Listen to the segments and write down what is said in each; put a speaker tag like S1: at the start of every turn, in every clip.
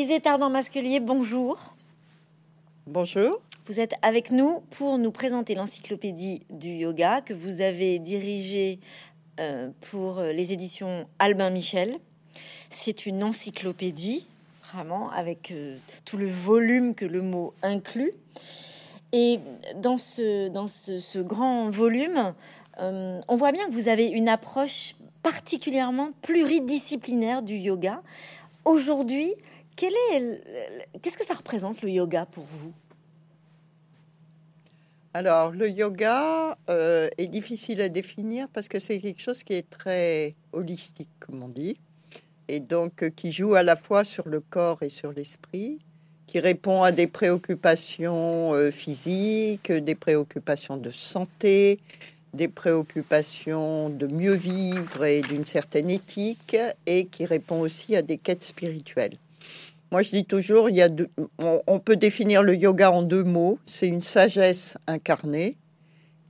S1: Isée Tardant-Masquelier, bonjour.
S2: Bonjour.
S1: Vous êtes avec nous pour nous présenter l'encyclopédie du yoga que vous avez dirigée euh, pour les éditions Albin Michel. C'est une encyclopédie, vraiment, avec euh, tout le volume que le mot inclut. Et dans ce, dans ce, grand volume, euh, on voit bien que vous avez une approche particulièrement pluridisciplinaire du yoga. Aujourd'hui, qu'est-ce que ça représente le yoga pour vous?
S2: Alors, le yoga euh, est difficile à définir parce que c'est quelque chose qui est très holistique, comme on dit, et donc euh, qui joue à la fois sur le corps et sur l'esprit, qui répond à des préoccupations euh, physiques, des préoccupations de santé, des préoccupations de mieux vivre et d'une certaine éthique, et qui répond aussi à des quêtes spirituelles. Moi, je dis toujours, il y a on, peut définir le yoga en deux mots. C'est une sagesse incarnée.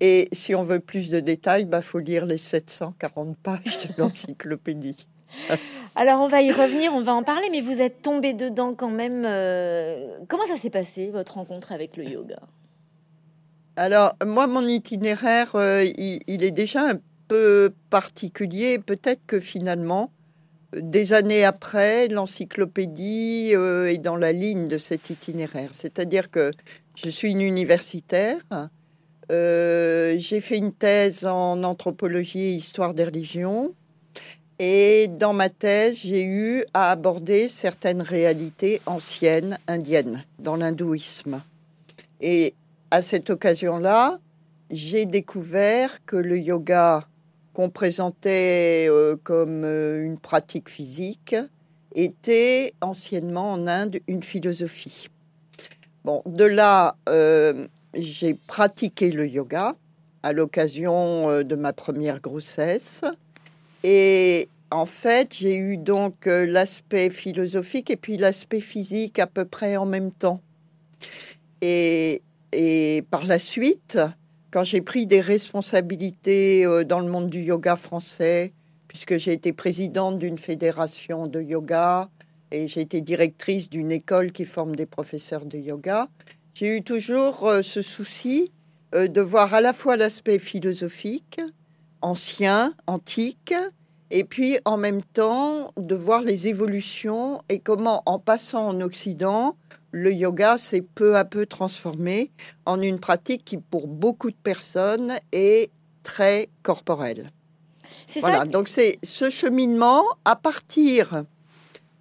S2: Et si on veut plus de détails, il bah, faut lire les 740 pages de l'encyclopédie.
S1: Alors, on va y revenir, on va en parler, mais vous êtes tombé dedans quand même. Euh, comment ça s'est passé, votre rencontre avec le yoga?
S2: Alors, moi, mon itinéraire, euh, il, est déjà un peu particulier. Peut-être que finalement, des années après, l'encyclopédie euh, est dans la ligne de cet itinéraire. C'est-à-dire que je suis une universitaire. Euh, j'ai fait une thèse en anthropologie et histoire des religions. Et dans ma thèse, j'ai eu à aborder certaines réalités anciennes indiennes dans l'hindouisme. Et à cette occasion-là, j'ai découvert que le yoga qu'on présentait euh, comme euh, une pratique physique était anciennement en Inde une philosophie. Bon, de là, euh, j'ai pratiqué le yoga à l'occasion de ma première grossesse. Et en fait, j'ai eu donc l'aspect philosophique et puis l'aspect physique à peu près en même temps. Et, et par la suite, quand j'ai pris des responsabilités euh, dans le monde du yoga français, puisque j'ai été présidente d'une fédération de yoga et j'ai été directrice d'une école qui forme des professeurs de yoga, j'ai eu toujours euh, ce souci euh, de voir à la fois l'aspect philosophique, ancien, antique, et puis en même temps de voir les évolutions et comment en passant en Occident, le yoga s'est peu à peu transformé en une pratique qui, pour beaucoup de personnes, est très corporelle. Voilà, donc c'est ce cheminement à partir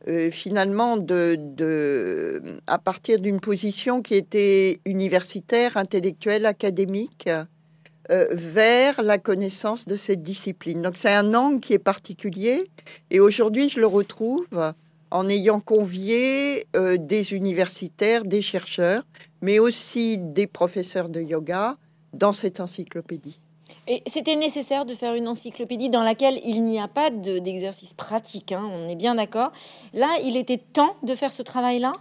S2: euh, finalement de, à partir d'une position qui était universitaire, intellectuelle, académique, euh, vers la connaissance de cette discipline. Donc c'est un angle qui est particulier et aujourd'hui je le retrouve en ayant convié euh, des universitaires, des chercheurs, mais aussi des professeurs de yoga dans cette encyclopédie.
S1: Et c'était nécessaire de faire une encyclopédie dans laquelle il n'y a pas d'exercice pratique, hein, on est bien d'accord. Là, il était temps de faire ce travail-là?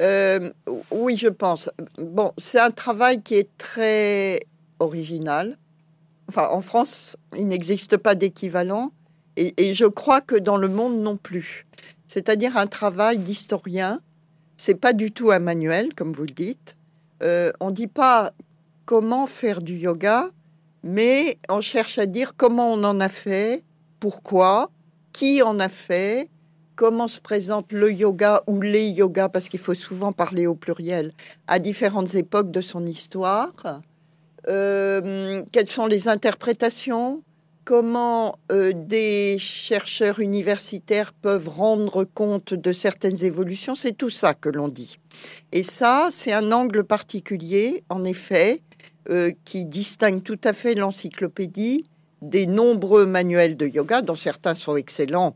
S2: Euh, Oui, je pense. Bon, c'est un travail qui est très original. Enfin, en France, il n'existe pas d'équivalent. Et, je crois que dans le monde non plus. C'est-à-dire un travail d'historien. C'est pas du tout un manuel, comme vous le dites. Euh, on dit pas comment faire du yoga, mais on cherche à dire comment on en a fait, pourquoi, qui en a fait, comment se présente le yoga ou les yogas, parce qu'il faut souvent parler au pluriel, à différentes époques de son histoire. Euh, quelles sont les interprétations comment euh, des chercheurs universitaires peuvent rendre compte de certaines évolutions, c'est tout ça que l'on dit. Et ça, c'est un angle particulier, en effet, euh, qui distingue tout à fait l'encyclopédie des nombreux manuels de yoga, dont certains sont excellents,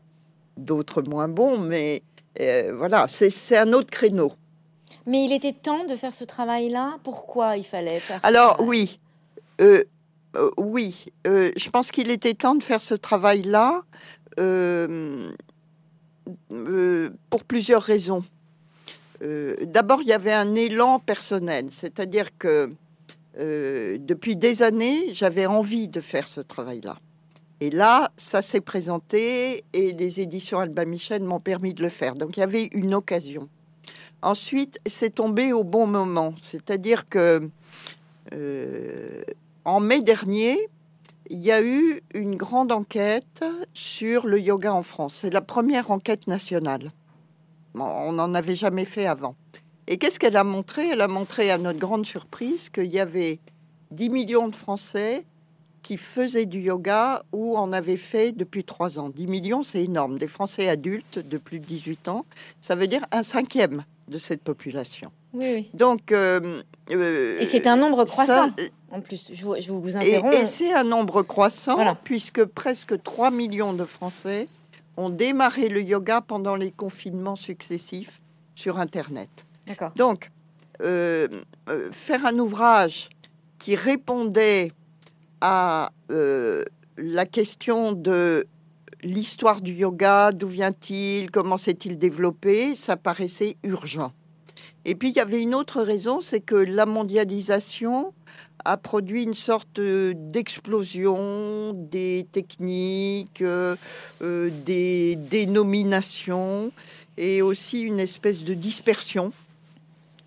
S2: d'autres moins bons, mais euh, voilà, c'est un autre créneau.
S1: Mais il était temps de faire ce travail-là? Pourquoi il fallait faire
S2: Alors oui, euh, oui, euh, je pense qu'il était temps de faire ce travail-là euh, pour plusieurs raisons. D'abord, il y avait un élan personnel, c'est-à-dire que depuis des années, j'avais envie de faire ce travail-là. Et là, ça s'est présenté et les éditions Alba Michel m'ont permis de le faire. Donc il y avait une occasion. Ensuite, c'est tombé au bon moment. C'est-à-dire que euh, en mai dernier, il y a eu une grande enquête sur le yoga en France. C'est la première enquête nationale. On n'en avait jamais fait avant. Et qu'est-ce qu'elle a montré? Elle a montré à notre grande surprise qu'il y avait 10 millions de Français qui faisaient du yoga ou en avaient fait depuis trois ans. 10 millions, c'est énorme. Des Français adultes de plus de 18 ans, ça veut dire un cinquième de cette population.
S1: Oui,
S2: Donc, euh, euh,
S1: Et c'est un nombre croissant.
S2: ça,
S1: En plus, je vous, je vous
S2: et,
S1: interromps.
S2: et c'est un nombre croissant
S1: Voilà.
S2: puisque presque 3 millions de Français ont démarré le yoga pendant les confinements successifs sur Internet.
S1: D'accord.
S2: Donc, euh, euh, faire un ouvrage qui répondait à euh, la question de l'histoire du yoga, d'où vient-il, comment s'est-il développé, ça paraissait urgent. Et puis, il y avait une autre raison, c'est que la mondialisation a produit une sorte euh, d'explosion des techniques, euh, euh, des dénominations et aussi une espèce de dispersion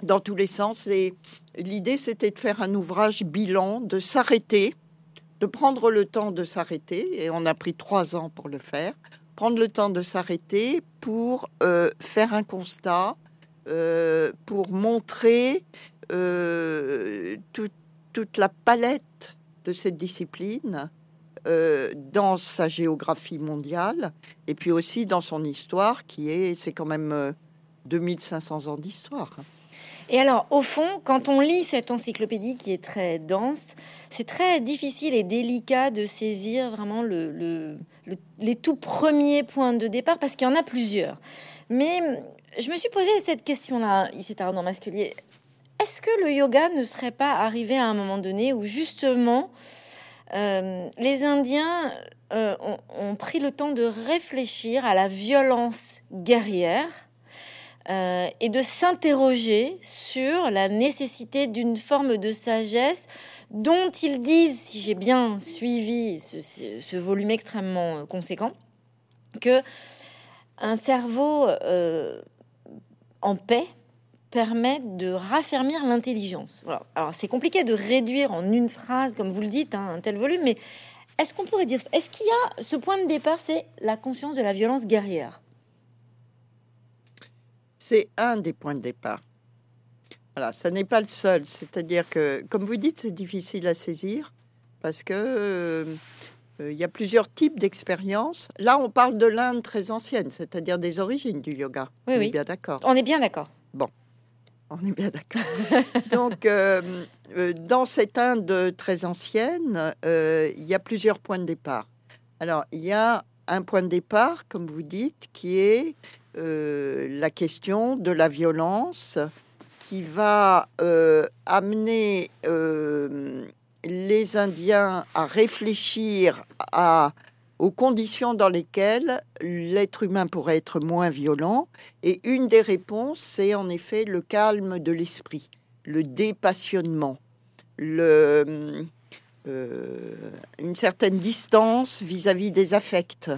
S2: dans tous les sens. Et l'idée, c'était de faire un ouvrage bilan, de s'arrêter, de prendre le temps de s'arrêter, et on a pris trois ans pour le faire, prendre le temps de s'arrêter pour faire un constat, euh, pour montrer euh, tout- toute la palette de cette discipline euh, dans sa géographie mondiale, et puis aussi dans son histoire, qui est, c'est quand même euh, 2500 ans d'histoire.
S1: Et alors, au fond, quand on lit cette encyclopédie qui est très dense, c'est très difficile et délicat de saisir vraiment le, le- le- les tout premiers points de départ parce qu'il y en a plusieurs. Mais je me suis posé cette question-là, ici dans Masculier. Est-ce que le yoga ne serait pas arrivé à un moment donné où justement euh, les Indiens euh, ont, pris le temps de réfléchir à la violence guerrière euh, et de s'interroger sur la nécessité d'une forme de sagesse dont ils disent, si j'ai bien suivi ce, volume extrêmement conséquent, que un cerveau en paix permet de raffermir l'intelligence. Alors c'est compliqué de réduire en une phrase, comme vous le dites, hein, un tel volume, mais est-ce qu'on pourrait dire, est-ce qu'il y a ce point de départ, c'est la conscience de la violence guerrière?
S2: C'est un des points de départ. Voilà, ça n'est pas le seul. C'est-à-dire que, comme vous dites, c'est difficile à saisir parce que euh, il y a plusieurs types d'expériences. Là, on parle de l'Inde très ancienne, c'est-à-dire des origines du yoga.
S1: Oui,
S2: on
S1: oui.
S2: est bien d'accord.
S1: On est bien d'accord.
S2: On est bien d'accord. Donc, euh, euh, dans cette Inde très ancienne, euh, il y a plusieurs points de départ. Alors, il y a un point de départ, comme vous dites, qui est euh, la question de la violence qui va euh, amener euh, les Indiens à réfléchir aux conditions dans lesquelles l'être humain pourrait être moins violent. Et une des réponses, c'est en effet le calme de l'esprit, le dépassionnement, euh, une certaine distance vis-à-vis des affects.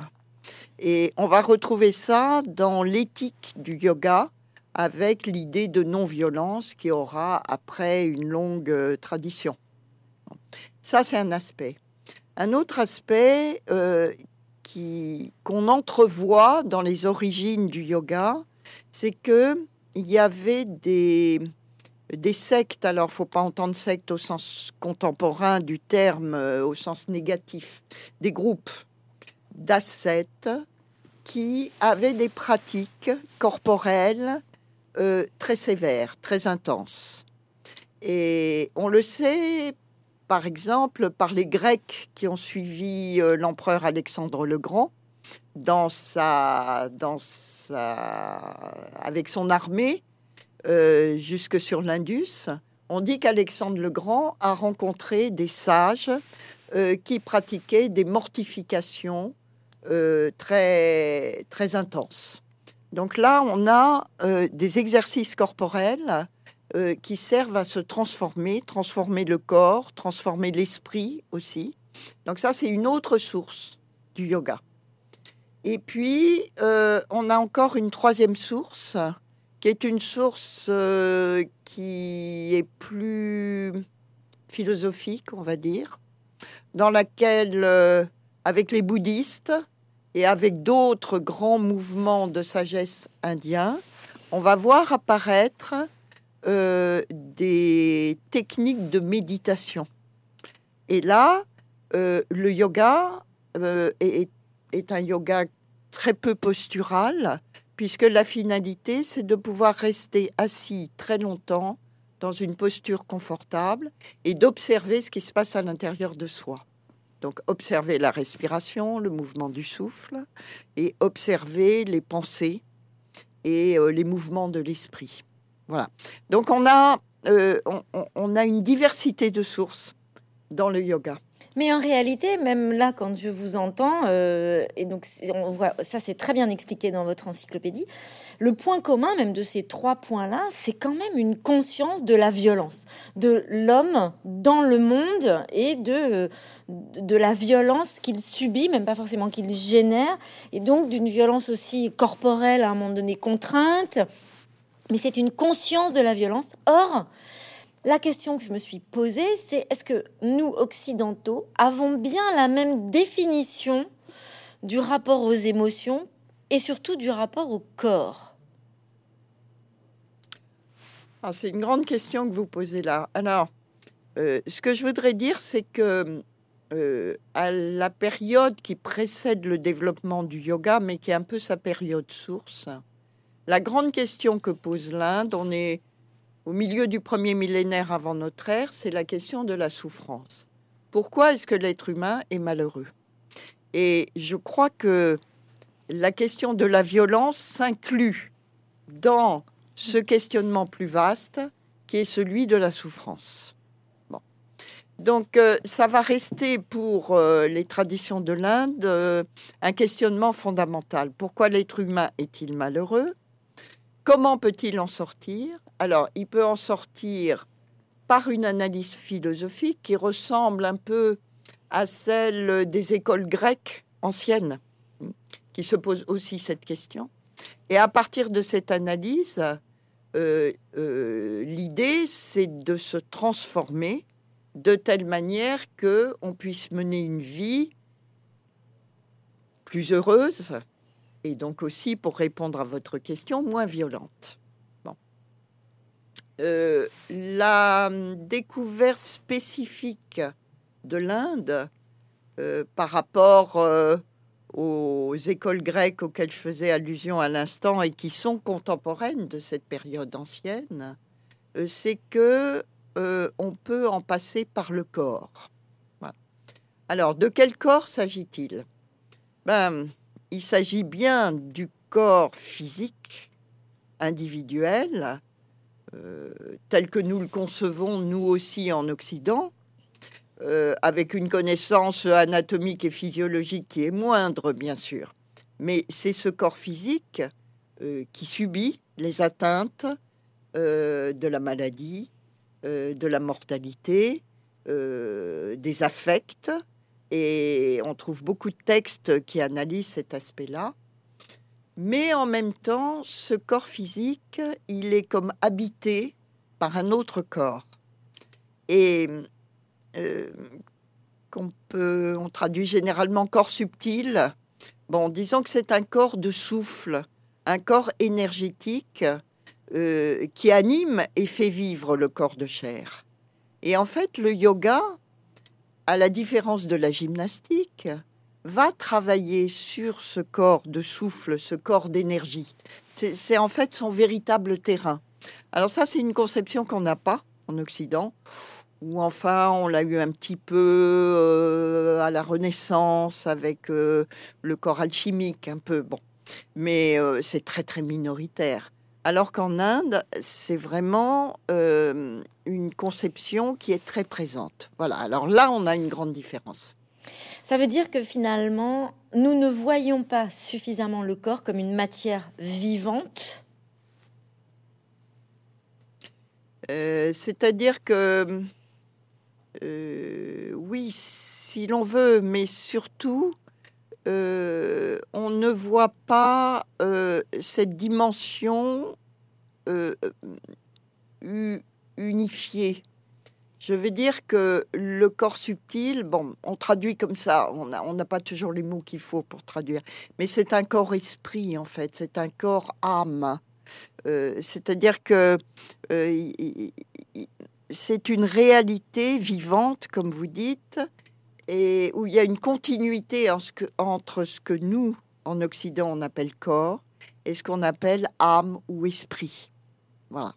S2: Et on va retrouver ça dans l'éthique du yoga avec l'idée de non-violence qui aura après une longue euh, tradition. Ça, c'est un aspect. Un autre aspect euh, qu'on entrevoit dans les origines du yoga, c'est que il y avait des des sectes. Alors, faut pas entendre secte au sens contemporain du terme, euh, au sens négatif. Des groupes d'ascètes qui avaient des pratiques corporelles euh, très sévères, très intenses. Et on le sait, par exemple, par les Grecs qui ont suivi euh, l'empereur Alexandre le Grand dans sa, dans sa, avec son armée euh, jusque sur l'Indus. On dit qu'Alexandre le Grand a rencontré des sages euh, qui pratiquaient des mortifications très, très intenses. Donc là, on a des exercices corporels euh, qui servent à se transformer, transformer le corps, transformer l'esprit aussi. Donc ça, c'est une autre source du yoga. Et puis, euh, on a encore une troisième source, qui est une source euh, qui est plus philosophique, on va dire, dans laquelle, avec les bouddhistes et avec d'autres grands mouvements de sagesse indiens, on va voir apparaître des techniques de méditation. Et là, le yoga est, est un yoga très peu postural, puisque la finalité, c'est de pouvoir rester assis très longtemps dans une posture confortable et d'observer ce qui se passe à l'intérieur de soi. Donc observer la respiration, le mouvement du souffle et observer les pensées et euh, les mouvements de l'esprit. Donc on a, euh, on a une diversité de sources dans le yoga.
S1: Mais en réalité, même là, quand je vous entends, euh, et donc on voit, ça c'est très bien expliqué dans votre encyclopédie, le point commun même de ces trois points-là, c'est quand même une conscience de la violence, de l'homme dans le monde et de, de la violence qu'il subit, même pas forcément qu'il génère, et donc d'une violence aussi corporelle à un moment donné contrainte, mais c'est une conscience de la violence. Or, la question que je me suis posée, c'est est-ce que nous, occidentaux, avons bien la même définition du rapport aux émotions et surtout du rapport au corps?
S2: Ah, C'est une grande question que vous posez là. Alors, euh, ce que je voudrais dire, c'est que euh, à la période qui précède le développement du yoga, mais qui est un peu sa période source, la grande question que pose l'Inde, on est au milieu du premier millénaire avant notre ère, c'est la question de la souffrance. Pourquoi est-ce que l'être humain est malheureux? Et je crois que la question de la violence s'inclut dans ce questionnement plus vaste qui est celui de la souffrance. Donc euh, ça va rester pour euh, les traditions de l'Inde euh, un questionnement fondamental. Pourquoi l'être humain est-il malheureux? Comment peut-il en sortir? Alors, il peut en sortir par une analyse philosophique qui ressemble un peu à celle des écoles grecques anciennes, qui se posent aussi cette question. Et à partir de cette analyse, euh, euh, l'idée, c'est de se transformer de telle manière que on puisse mener une vie plus heureuse et donc aussi, pour répondre à votre question, moins violente. Euh, la découverte spécifique de l'Inde euh, par rapport euh, aux écoles grecques auxquelles je faisais allusion à l'instant et qui sont contemporaines de cette période ancienne, c'est que on peut en passer par le corps. Alors, de quel corps s'agit-il? Ben, Il s'agit bien du corps physique individuel euh, tel que nous le concevons, nous aussi en Occident, euh, avec une connaissance anatomique et physiologique qui est moindre, bien sûr. Mais c'est ce corps physique euh, qui subit les atteintes de la maladie, de la mortalité, des affects. Et on trouve beaucoup de textes qui analysent cet aspect-là. Mais en même temps, ce corps physique, il est comme habité par un autre corps. Et euh, qu'on peut, on traduit généralement corps subtil. Bon, disons que c'est un corps de souffle, un corps énergétique euh, qui anime et fait vivre le corps de chair. Et en fait, le yoga, à la différence de la gymnastique, va travailler sur ce corps de souffle, ce corps d'énergie. C'est en fait son véritable terrain. Alors ça, c'est une conception qu'on n'a pas en Occident, ou enfin on l'a eu un petit peu euh, à la Renaissance avec euh, le corps alchimique, un peu bon, mais euh, c'est très très minoritaire. Alors qu'en Inde, c'est vraiment une conception qui est très présente. Voilà. Alors là, on a une grande différence.
S1: Ça veut dire que finalement, nous ne voyons pas suffisamment le corps comme une matière vivante?
S2: Euh, c'est-à-dire que, euh, oui, si l'on veut, mais surtout, euh, on ne voit pas euh, cette dimension euh, unifiée. Je veux dire que le corps subtil, bon, on traduit comme ça, on n'a pas toujours les mots qu'il faut pour traduire, mais c'est un corps-esprit en fait, c'est un corps-âme. C'est-à-dire que c'est une réalité vivante, comme vous dites, et où il y a une continuité entre ce que nous, en Occident, on appelle corps et ce qu'on appelle âme ou esprit. Voilà.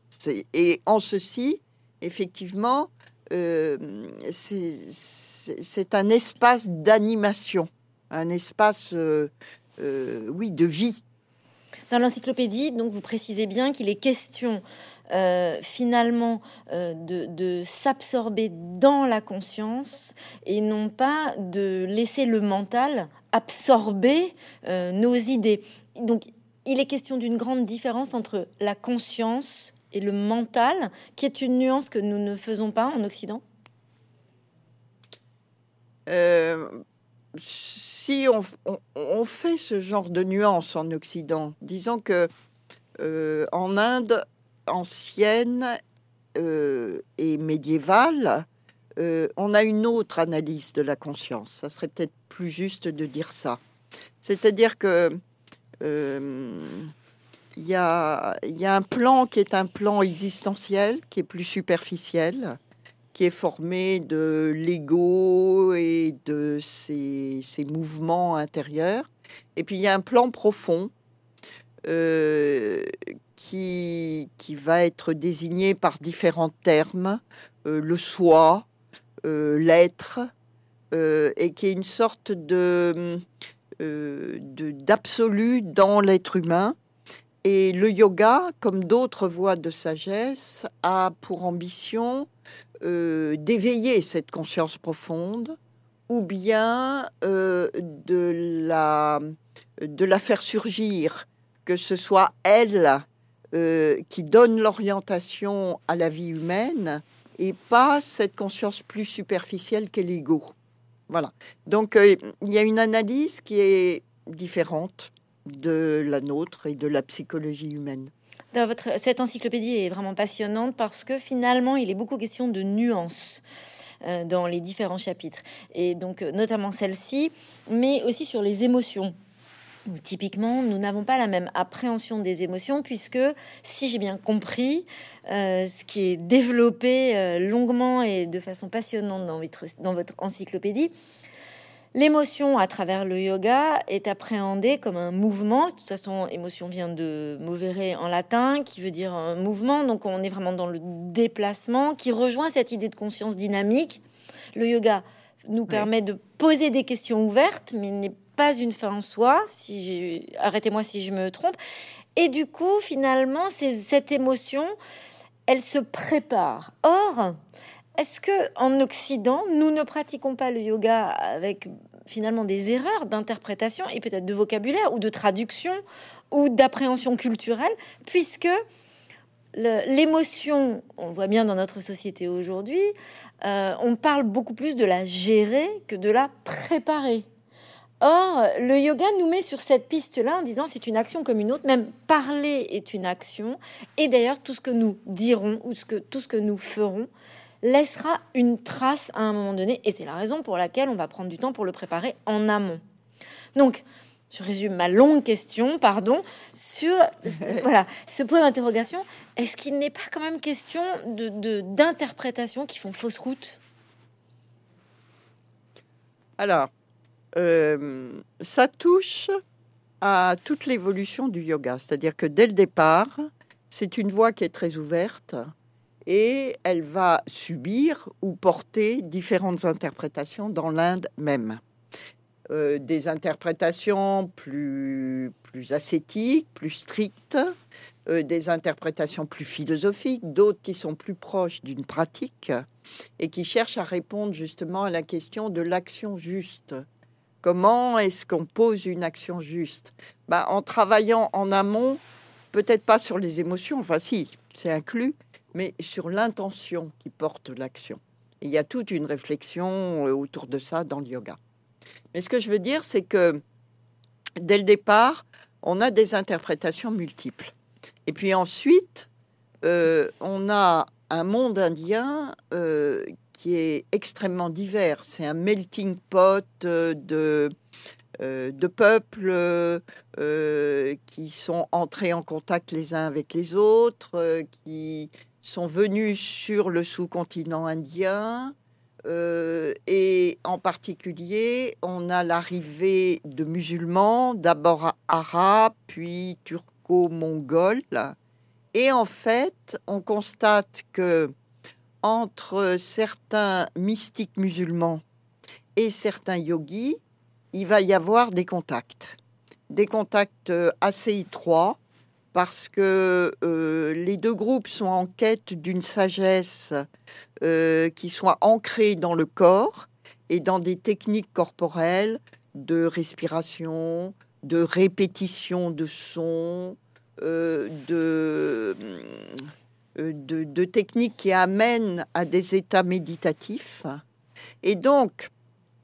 S2: Et en ceci, effectivement, euh, c'est un espace d'animation, un espace, euh, euh, oui, de vie.
S1: Dans l'encyclopédie, donc vous précisez bien qu'il est question euh, finalement euh, de, s'absorber dans la conscience et non pas de laisser le mental absorber euh, nos idées. Donc il est question d'une grande différence entre la conscience et le mental, qui est une nuance que nous ne faisons pas en Occident?
S2: Si on, fait ce genre de nuance en Occident, disons que en Inde, ancienne euh, et médiévale, euh, on a une autre analyse de la conscience. Ça serait peut-être plus juste de dire ça. C'est-à-dire que euh, il y, a, un plan qui est un plan existentiel, qui est plus superficiel, qui est formé de l'ego et de ses, mouvements intérieurs. Et puis il y a un plan profond qui, qui va être désigné par différents termes, euh, le soi, euh, l'être, euh, et qui est une sorte de d'absolu dans l'être humain. Et le yoga, comme d'autres voies de sagesse, a pour ambition d'éveiller cette conscience profonde ou bien de, la, de la faire surgir, que ce soit elle euh, qui donne l'orientation à la vie humaine et pas cette conscience plus superficielle qu'est l'ego. Voilà. Donc euh, il y a une analyse qui est différente de la nôtre et de la psychologie humaine.
S1: Votre, cette encyclopédie est vraiment passionnante parce que finalement, il est beaucoup question de nuances euh, dans les différents chapitres, et donc notamment celle-ci, mais aussi sur les émotions. Typiquement, nous n'avons pas la même appréhension des émotions, puisque, si j'ai bien compris, euh, ce qui est développé euh, longuement et de façon passionnante dans votre, dans votre encyclopédie, l'émotion à travers le yoga est appréhendée comme un mouvement. De toute façon, émotion vient de movere en latin, qui veut dire un mouvement, donc on est vraiment dans le déplacement, qui rejoint cette idée de conscience dynamique. Le yoga nous permet de poser des questions ouvertes, mais n'est pas une fin en soi. Si arrêtez-moi si je me trompe. Et du coup, finalement, cette émotion, elle se prépare. Or, est-ce que en Occident, nous ne pratiquons pas le yoga avec finalement des erreurs d'interprétation et peut-être de vocabulaire ou de traduction ou d'appréhension culturelle, puisque l'émotion, on voit bien dans notre société aujourd'hui, euh, on parle beaucoup plus de la gérer que de la préparer. Or, le yoga nous met sur cette piste-là en disant c'est une action comme une autre, même parler est une action. Et d'ailleurs, tout ce que nous dirons ou tout ce que nous ferons laissera une trace à un moment donné. Et c'est la raison pour laquelle on va prendre du temps pour le préparer en amont. Donc, je résume ma longue question, pardon, sur voilà, ce point d'interrogation. Est-ce qu'il n'est pas quand même question de d'interprétations qui font fausse route?
S2: Alors, euh, ça touche à toute l'évolution du yoga. C'est-à-dire que dès le départ, c'est une voie qui est très ouverte et elle va subir ou porter différentes interprétations dans l'Inde même. Euh, des interprétations plus, plus ascétiques, plus strictes, euh, des interprétations plus philosophiques, d'autres qui sont plus proches d'une pratique et qui cherchent à répondre justement à la question de l'action juste. Comment est-ce qu'on pose une action juste? Bah, En travaillant en amont, peut-être pas sur les émotions, enfin si, c'est inclus, mais sur l'intention qui porte l'action. Il y a toute une réflexion euh, autour de ça dans le yoga. Mais ce que je veux dire, c'est que dès le départ, on a des interprétations multiples. Et puis ensuite, euh, on a un monde indien euh, qui est extrêmement divers. C'est un melting pot euh, de, de peuples qui sont entrés en contact les uns avec les autres, qui sont venus sur le sous-continent indien. et en particulier, on a l'arrivée de musulmans, d'abord arabes, puis turco-mongols, et en fait, on constate que entre certains mystiques musulmans et certains yogis, il va y avoir des contacts, des contacts euh, assez étroits, parce que euh, les deux groupes sont en quête d'une sagesse euh, qui soit ancrée dans le corps et dans des techniques corporelles de respiration, de répétition de sons, euh, de, de, techniques qui amènent à des états méditatifs. Et donc,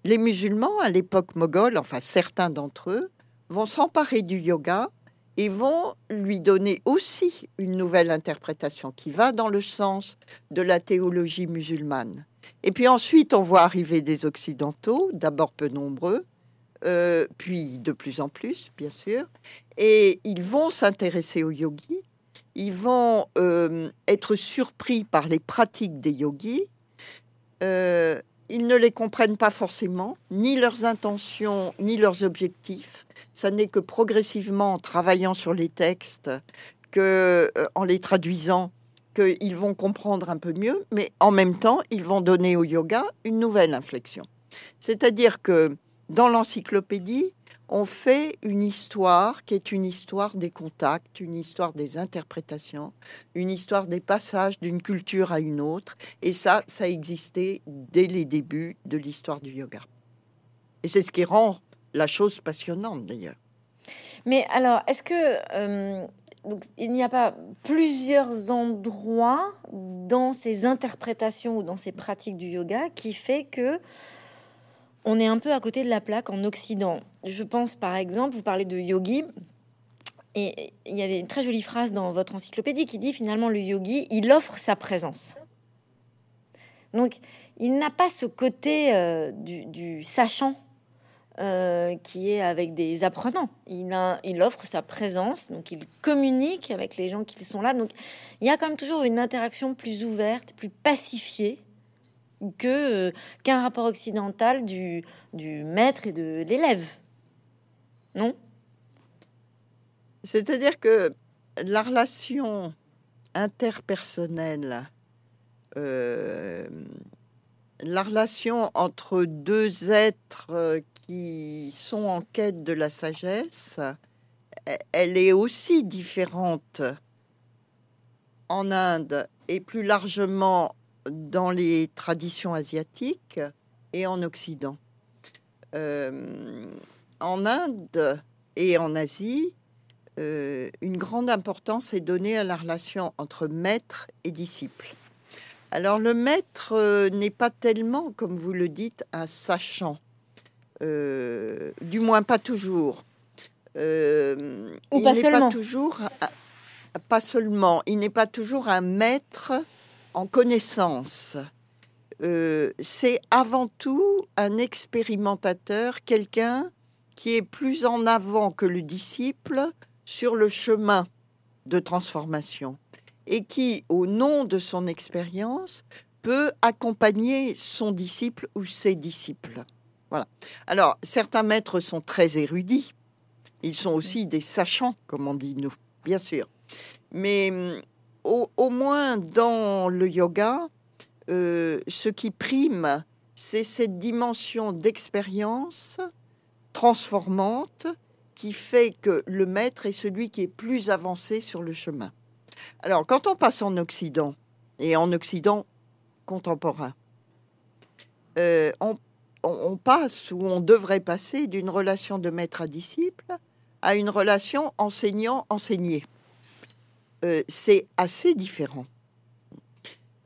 S2: les musulmans, à l'époque moghole, enfin certains d'entre eux, vont s'emparer du yoga et vont lui donner aussi une nouvelle interprétation qui va dans le sens de la théologie musulmane. Et puis ensuite, on voit arriver des Occidentaux, d'abord peu nombreux, euh, puis de plus en plus, bien sûr, et ils vont s'intéresser aux yogis, ils vont euh, être surpris par les pratiques des yogis, euh, ils ne les comprennent pas forcément, ni leurs intentions, ni leurs objectifs. Ça n'est que progressivement, en travaillant sur les textes, que, en les traduisant, qu'ils vont comprendre un peu mieux, mais en même temps, ils vont donner au yoga une nouvelle inflexion. C'est-à-dire que dans l'encyclopédie, on fait une histoire qui est une histoire des contacts, une histoire des interprétations, une histoire des passages d'une culture à une autre. Et ça, ça existait dès les débuts de l'histoire du yoga. Et c'est ce qui rend la chose passionnante d'ailleurs.
S1: Mais alors, est-ce que euh, il n'y a pas plusieurs endroits dans ces interprétations ou dans ces pratiques du yoga qui fait que on est un peu à côté de la plaque en Occident? Je pense par exemple, vous parlez de yogi, et il y a une très jolie phrase dans votre encyclopédie qui dit finalement le yogi, il offre sa présence. Donc il n'a pas ce côté euh, du, sachant euh, qui est avec des apprenants. Il, offre sa présence, donc il communique avec les gens qui sont là. Donc il y a quand même toujours une interaction plus ouverte, plus pacifiée que euh, qu'un rapport occidental du, du maître et de l'élève. Non?
S2: C'est-à-dire que la relation interpersonnelle, euh, la relation entre deux êtres qui sont en quête de la sagesse, e-, elle est aussi différente en Inde et plus largement dans les traditions asiatiques et en Occident. Euh, en Inde et en Asie, euh, une grande importance est donnée à la relation entre maître et disciple. Alors le maître euh, n'est pas tellement, comme vous le dites, un sachant, du moins pas toujours.
S1: Ou il seulement.
S2: Pas toujours, pas seulement. Il n'est pas toujours un maître en connaissance. Euh, c'est avant tout un expérimentateur, quelqu'un qui est plus en avant que le disciple sur le chemin de transformation et qui, au nom de son expérience, peut accompagner son disciple ou ses disciples. Voilà. Alors, certains maîtres sont très érudits. Ils sont aussi des sachants, comme on dit nous, bien sûr. Mais hum, au, moins dans le yoga, euh, ce qui prime, c'est cette dimension d'expérience transformante qui fait que le maître est celui qui est plus avancé sur le chemin. Alors, quand on passe en Occident, et en Occident contemporain, euh, on, on, passe ou on devrait passer d'une relation de maître à disciple à une relation enseignant-enseigné. Euh, c'est assez différent.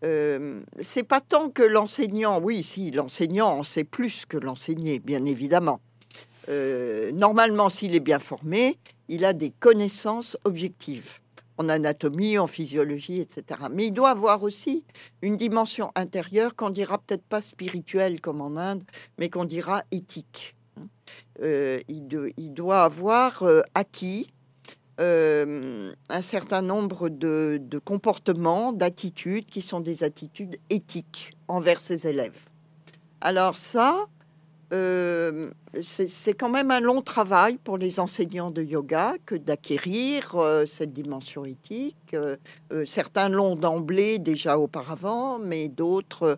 S2: Euh, c'est pas tant que l'enseignant, oui, si l'enseignant en sait plus que l'enseigné, bien évidemment. euh, normalement, s'il est bien formé, il a des connaissances objectives en anatomie, en physiologie, etc. Mais il doit avoir aussi une dimension intérieure qu'on dira peut-être pas spirituelle comme en Inde, mais qu'on dira éthique. Euh, il, doit avoir euh, acquis un certain nombre de comportements, d'attitudes qui sont des attitudes éthiques envers ses élèves. Alors ça, euh, c'est quand même un long travail pour les enseignants de yoga que d'acquérir euh, cette dimension éthique. Euh, certains l'ont d'emblée déjà auparavant, mais d'autres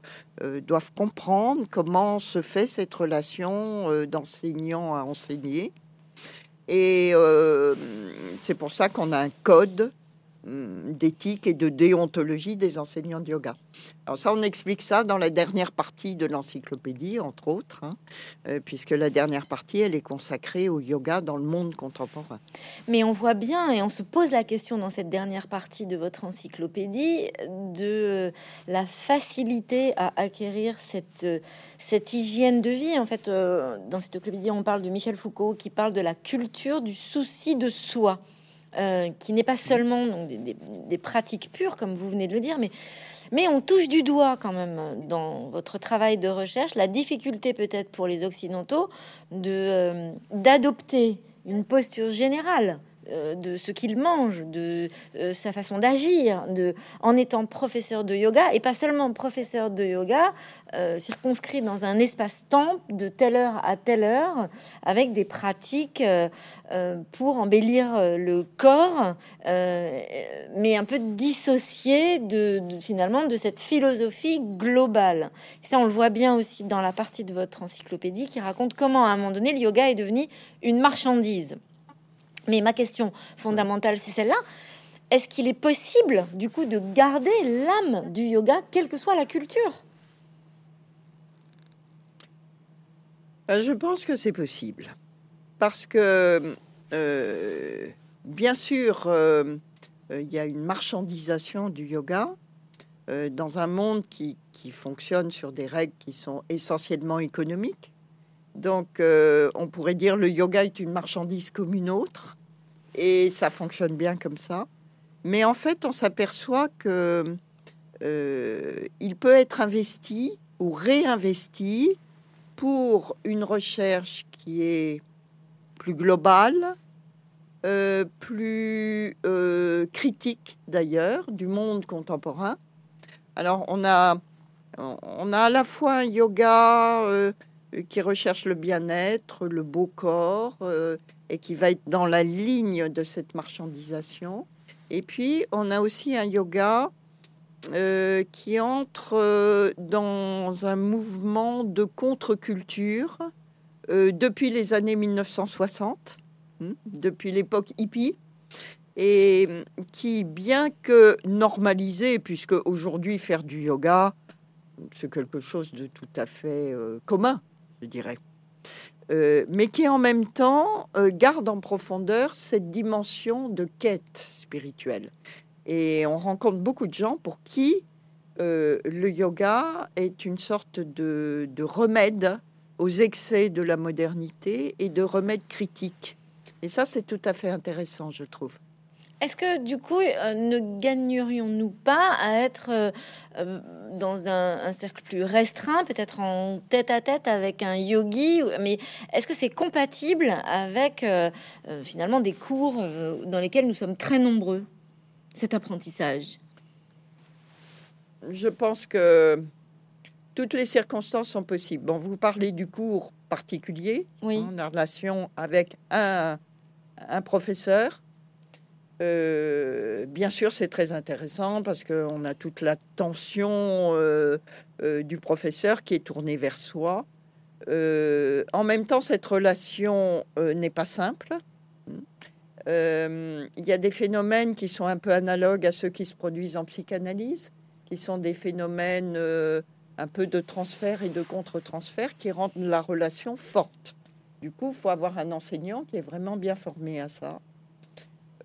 S2: doivent comprendre comment se fait cette relation d'enseignant à enseigner. Et c'est pour ça qu'on a un code d'éthique et de déontologie des enseignants de yoga. Alors ça, on explique ça dans la dernière partie de l'encyclopédie, entre autres, hein, euh, puisque la dernière partie, elle est consacrée au yoga dans le monde contemporain.
S1: Mais on voit bien, et on se pose la question dans cette dernière partie de votre encyclopédie, de la facilité à acquérir cette, cette hygiène de vie. En fait, euh, dans cette encyclopédie, on parle de Michel Foucault, qui parle de la culture du souci de soi. Euh, qui n'est pas seulement des, pratiques pures, comme vous venez de le dire, mais, mais on touche du doigt quand même dans votre travail de recherche la difficulté peut-être pour les Occidentaux de euh, d'adopter une posture générale euh, de ce qu'il mange, de euh, sa façon d'agir, de en étant professeur de yoga et pas seulement professeur de yoga euh, circonscrit dans un espace-temps de telle heure à telle heure avec des pratiques pour embellir le corps, mais un peu dissocié de, finalement de cette philosophie globale. Ça, on le voit bien aussi dans la partie de votre encyclopédie qui raconte comment à un moment donné le yoga est devenu une marchandise. Mais ma question fondamentale, c'est celle-là. Est-ce qu'il est possible, du coup, de garder l'âme du yoga, quelle que soit la culture?
S2: Euh, Je pense que c'est possible. Parce que, euh, bien sûr, euh, il y a une marchandisation du yoga dans un monde qui, fonctionne sur des règles qui sont essentiellement économiques. Donc, on pourrait dire le yoga est une marchandise comme une autre et ça fonctionne bien comme ça. Mais en fait, on s'aperçoit que euh, il peut être investi ou réinvesti pour une recherche qui est plus globale, euh, plus euh, critique d'ailleurs du monde contemporain. Alors on a, on a à la fois un yoga qui recherche le bien-être, le beau corps, et qui va être dans la ligne de cette marchandisation. Et puis, on a aussi un yoga euh, qui entre euh, dans un mouvement de contre-culture euh, depuis les années 1960, hein, depuis l'époque hippie, et qui, bien que normalisé, puisque aujourd'hui faire du yoga, c'est quelque chose de tout à fait commun, je dirais. Euh, mais qui en même temps euh, garde en profondeur cette dimension de quête spirituelle. Et on rencontre beaucoup de gens pour qui euh, le yoga est une sorte de, de, remède aux excès de la modernité et de remède critique. Et ça, c'est tout à fait intéressant, je trouve.
S1: Est-ce que du coup, euh, ne gagnerions-nous pas à être euh, euh, dans un, cercle plus restreint, peut-être en tête à tête avec un yogi Mais est-ce que c'est compatible avec finalement des cours dans lesquels nous sommes très nombreux, cet apprentissage?
S2: Je pense que toutes les circonstances sont possibles. Bon, vous parlez du cours particulier oui. en relation avec un, un professeur euh, bien sûr, c'est très intéressant parce qu'on a toute la tension euh, euh, du professeur qui est tournée vers soi. en même temps, cette relation n'est pas simple. Il y a des phénomènes qui sont un peu analogues à ceux qui se produisent en psychanalyse, qui sont des phénomènes un peu de transfert et de contre-transfert qui rendent la relation forte. Du coup, il faut avoir un enseignant qui est vraiment bien formé à ça.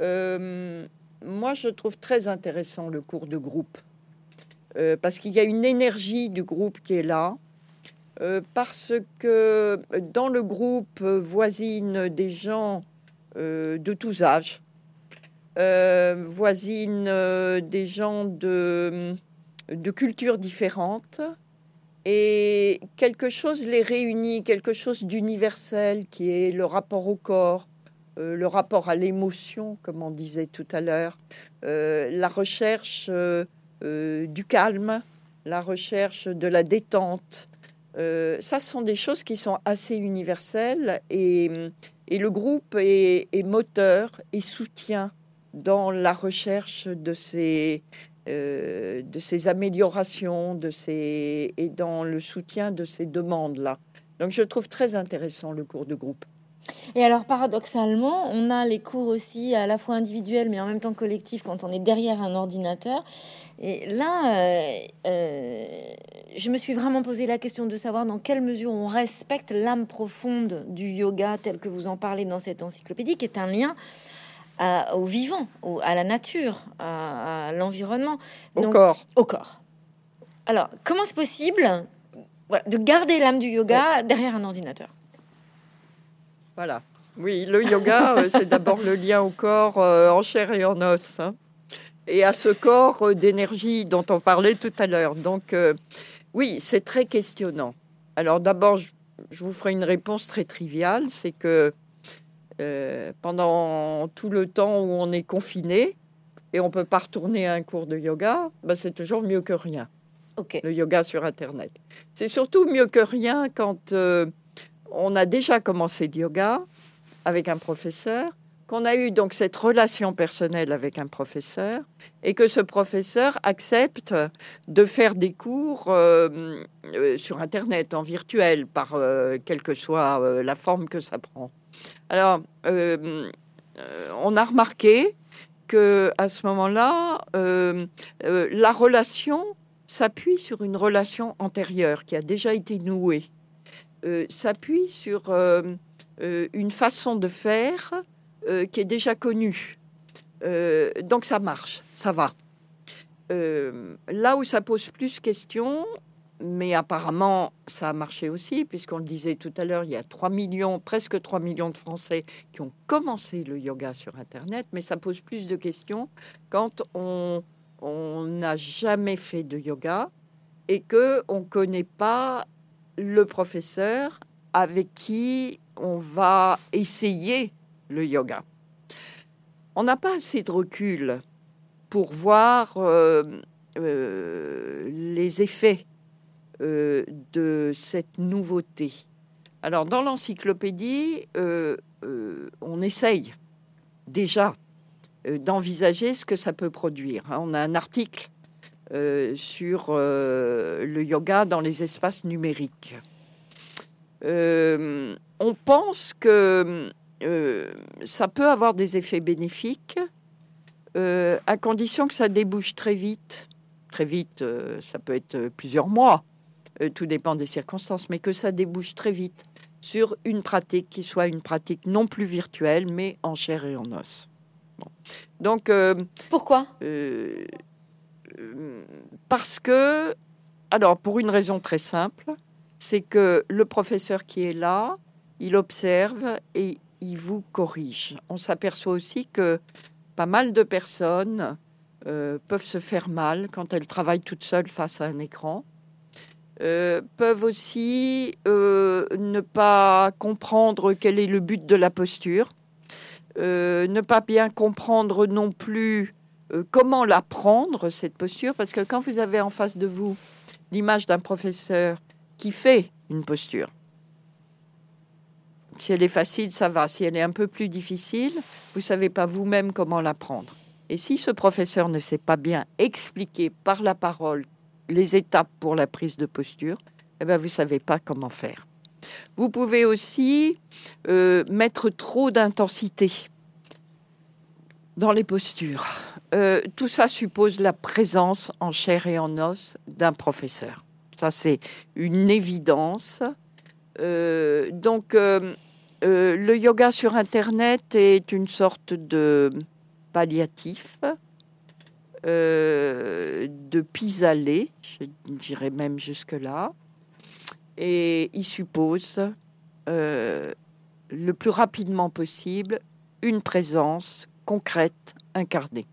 S2: Euh, moi, je trouve très intéressant le cours de groupe. Euh, parce qu'il y a une énergie du groupe qui est là. parce que dans le groupe voisine des gens de tous âges, voisine des gens de cultures différentes, et quelque chose les réunit, quelque chose d'universel qui est le rapport au corps, euh, le rapport à l'émotion, comme on disait tout à l'heure, euh, la recherche euh, du calme, la recherche de la détente. ça, sont des choses qui sont assez universelles et, le groupe est, moteur et soutient dans la recherche de ces, de ces améliorations de ces, et dans le soutien de ces demandes-là. Donc je trouve très intéressant le cours de groupe.
S1: Et alors paradoxalement, on a les cours aussi à la fois individuels mais en même temps collectifs quand on est derrière un ordinateur. Et là, euh, euh, je me suis vraiment posé la question de savoir dans quelle mesure on respecte l'âme profonde du yoga tel que vous en parlez dans cette encyclopédie, qui est un lien au vivant, à la nature, à, l'environnement.
S2: Au corps.
S1: Au corps. Alors, comment c'est possible de garder l'âme du yoga derrière un ordinateur?
S2: Voilà. Oui, le yoga, euh, c'est d'abord le lien au corps euh, en chair et en os. Hein, et à ce corps euh, d'énergie dont on parlait tout à l'heure. Donc, oui, c'est très questionnant. Alors, d'abord, je vous ferai une réponse très triviale c'est que euh, pendant tout le temps où on est confiné et on peut pas retourner à un cours de yoga, bah, c'est toujours mieux que rien. Le yoga sur Internet. C'est surtout mieux que rien quand euh, on a déjà commencé le yoga avec un professeur, qu'on a eu donc cette relation personnelle avec un professeur et que ce professeur accepte de faire des cours euh, sur Internet, en virtuel, par quelle que soit la forme que ça prend. Alors, euh, euh, on a remarqué que à ce moment-là, euh, la relation s'appuie sur une relation antérieure qui a déjà été nouée, s'appuie sur une façon de faire qui est déjà connue. donc ça marche, ça va. là où ça pose plus question, mais apparemment, ça a marché aussi, puisqu'on le disait tout à l'heure, il y a 3 millions, presque 3 millions de Français qui ont commencé le yoga sur Internet, mais ça pose plus de questions quand on n'a jamais fait de yoga et que on connaît pas le professeur avec qui on va essayer le yoga. On n'a pas assez de recul pour voir euh, euh, les effets euh, de cette nouveauté. Alors, dans l'encyclopédie, on essaye déjà d'envisager ce que ça peut produire. Hein. On a un article sur le yoga dans les espaces numériques. on pense que ça peut avoir des effets bénéfiques à condition que ça débouche très vite. Très vite, ça peut être plusieurs mois euh, tout dépend des circonstances, mais que ça débouche très vite sur une pratique qui soit une pratique non plus virtuelle, mais en chair et en os. Donc,
S1: euh, pourquoi?
S2: euh, Parce que, alors, pour une raison très simple, c'est que le professeur qui est là, il observe et il vous corrige. On s'aperçoit aussi que pas mal de personnes peuvent se faire mal quand elles travaillent toutes seules face à un écran euh, peuvent aussi euh, ne pas comprendre quel est le but de la posture, euh, ne pas bien comprendre non plus comment la prendre, cette posture, parce que quand vous avez en face de vous l'image d'un professeur qui fait une posture, si elle est facile, ça va. Si elle est un peu plus difficile, vous ne savez pas vous-même comment la prendre. Et si ce professeur ne sait pas bien expliquer par la parole les étapes pour la prise de posture, eh ben, vous ne savez pas comment faire. Vous pouvez aussi euh, mettre trop d'intensité dans les postures. Euh, tout ça suppose la présence en chair et en os d'un professeur. Ça, c'est une évidence. Euh, donc, le yoga sur Internet est une sorte de palliatif euh, de pis-aller, je dirais même jusque-là. et il suppose euh, le plus rapidement possible une présence concrète, incarnée.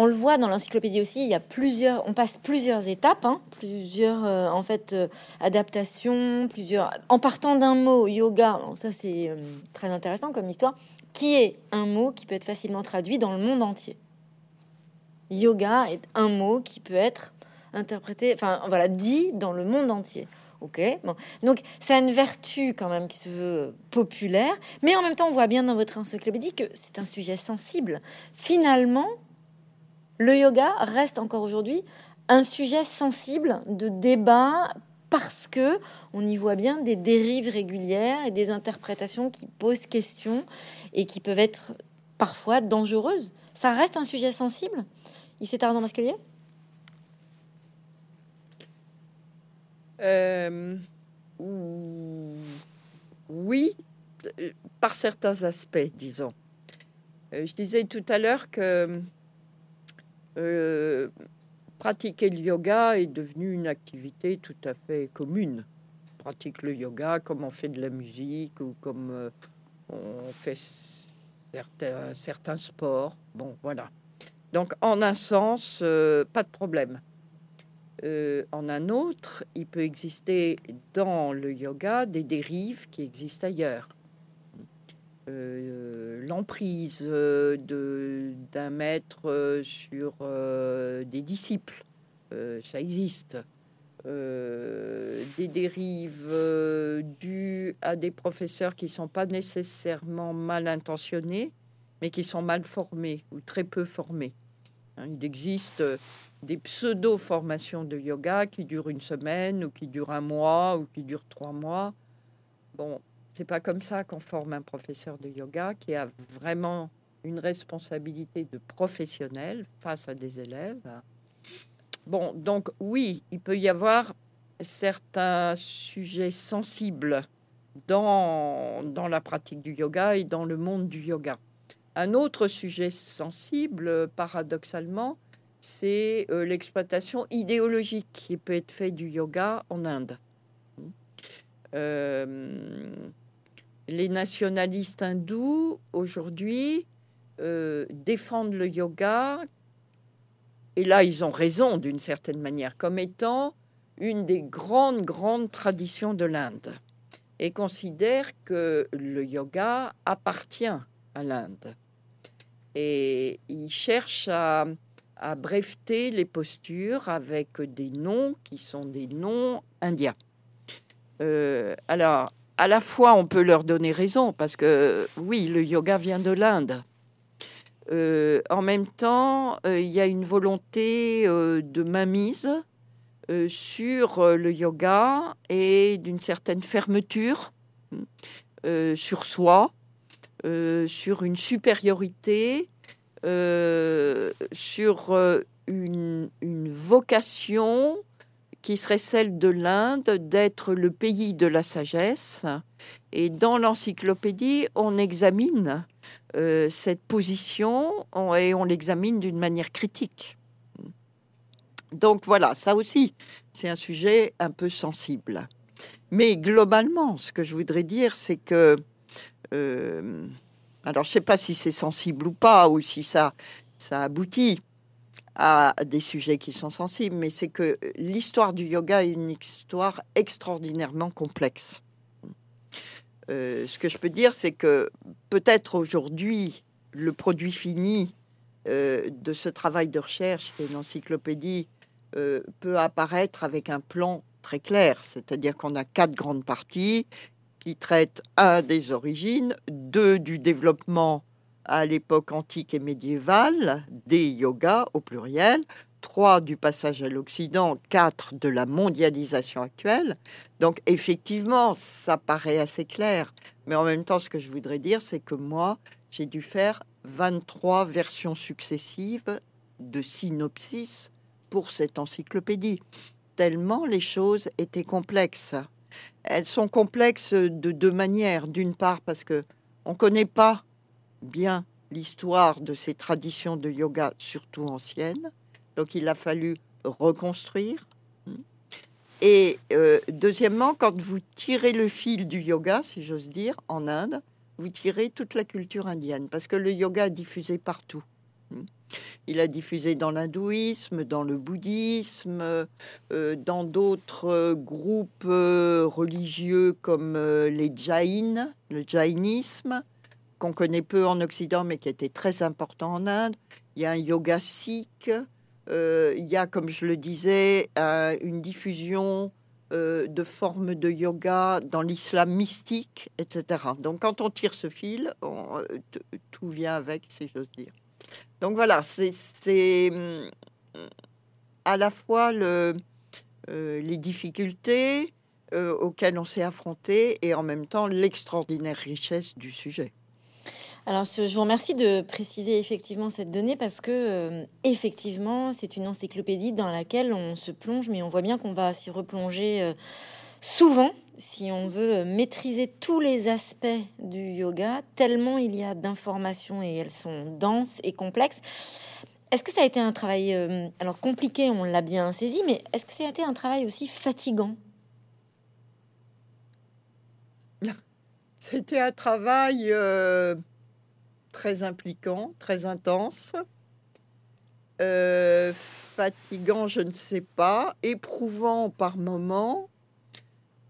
S1: On le voit dans l'encyclopédie aussi, il y a plusieurs, on passe plusieurs étapes, hein, plusieurs euh, en fait euh, adaptations, plusieurs. En partant d'un mot yoga, ça c'est très intéressant comme histoire, qui est un mot qui peut être facilement traduit dans le monde entier. Yoga est un mot qui peut être interprété, enfin voilà, dit dans le monde entier. Ok, bon. Donc, c'est une vertu quand même qui se veut populaire, mais en même temps, on voit bien dans votre encyclopédie que c'est un sujet sensible. Finalement, le yoga reste encore aujourd'hui un sujet sensible de débat parce que on y voit bien des dérives régulières et des interprétations qui posent question et qui peuvent être parfois dangereuses. Ça reste un sujet sensible. Il s'est dans Masquelier
S2: Euh, oui, par certains aspects, disons. Euh, je disais tout à l'heure que euh, pratiquer le yoga est devenu une activité tout à fait commune. On pratique le yoga comme on fait de la musique ou comme on fait certains, sports. Bon, voilà. Donc, en un sens, pas de problème. Euh, en un autre, il peut exister dans le yoga des dérives qui existent ailleurs. Euh, l'emprise euh, d'un maître sur des disciples, ça existe. des dérives dues à des professeurs qui ne sont pas nécessairement mal intentionnés, mais qui sont mal formés ou très peu formés. Hein, il existe des pseudo-formations de yoga qui durent une semaine ou qui durent un mois ou qui durent trois mois. Bon, c'est pas comme ça qu'on forme un professeur de yoga qui a vraiment une responsabilité de professionnel face à des élèves. Bon, donc oui, il peut y avoir certains sujets sensibles dans, dans la pratique du yoga et dans le monde du yoga. Un autre sujet sensible, paradoxalement, c'est euh, l'exploitation idéologique qui peut être faite du yoga en Inde. Euh, les nationalistes hindous aujourd'hui euh, défendent le yoga, et là ils ont raison d'une certaine manière, comme étant une des grandes, grandes traditions de l'Inde, et considèrent que le yoga appartient à l'Inde. Et ils cherchent à breveter les postures avec des noms qui sont des noms indiens. Euh, alors, à la fois, on peut leur donner raison, parce que oui, le yoga vient de l'Inde. Euh, en même temps, euh, il y a une volonté de mainmise sur le yoga et d'une certaine fermeture sur soi, sur une supériorité euh, sur euh, une, vocation qui serait celle de l'Inde d'être le pays de la sagesse. Et dans l'encyclopédie, on examine euh, cette position et on l'examine d'une manière critique. Donc voilà, ça aussi, c'est un sujet un peu sensible. Mais globalement, ce que je voudrais dire, c'est que alors, je ne sais pas si c'est sensible ou pas, ou si ça, ça aboutit à des sujets qui sont sensibles, mais c'est que l'histoire du yoga est une histoire extraordinairement complexe. Euh, ce que je peux dire, c'est que peut-être aujourd'hui, le produit fini euh, de ce travail de recherche, qui est une encyclopédie, euh, peut apparaître avec un plan très clair, c'est-à-dire qu'on a quatre grandes parties qui traite un des origines, deux du développement à l'époque antique et médiévale des yogas au pluriel, trois du passage à l'Occident, quatre de la mondialisation actuelle. Donc effectivement, ça paraît assez clair. Mais en même temps, ce que je voudrais dire, c'est que moi, j'ai dû faire 23 versions successives de synopsis pour cette encyclopédie, tellement les choses étaient complexes elles sont complexes de deux manières. D'une part, parce que on ne connaît pas bien l'histoire de ces traditions de yoga, surtout anciennes. Donc, il a fallu reconstruire. Et euh, deuxièmement, quand vous tirez le fil du yoga, si j'ose dire, en Inde, vous tirez toute la culture indienne, parce que le yoga est diffusé partout. Il a diffusé dans l'hindouisme, dans le bouddhisme, euh, dans d'autres groupes euh, religieux comme les Jains, le jainisme, qu'on connaît peu en Occident, mais qui était très important en Inde. Il y a un yoga sikh, euh, il y a, comme je le disais, une diffusion euh, de formes de yoga dans l'islam mystique, etc. Donc quand on tire ce fil, euh, tout vient avec, si j'ose dire. Donc voilà, c'est à la fois le, les difficultés auxquelles on s'est affronté et en même temps l'extraordinaire richesse du sujet.
S1: Alors, je vous remercie de préciser effectivement cette donnée parce que, euh, effectivement, c'est une encyclopédie dans laquelle on se plonge, mais on voit bien qu'on va s'y replonger euh, souvent si on veut euh, maîtriser tous les aspects du yoga, tellement il y a d'informations et elles sont denses et complexes. Est-ce que ça a été un travail, alors compliqué, on l'a bien saisi, mais est-ce que ça a été un travail aussi fatigant?
S2: C'était un travail très impliquant, très intense. Euh, fatigant, je ne sais pas, éprouvant par moments,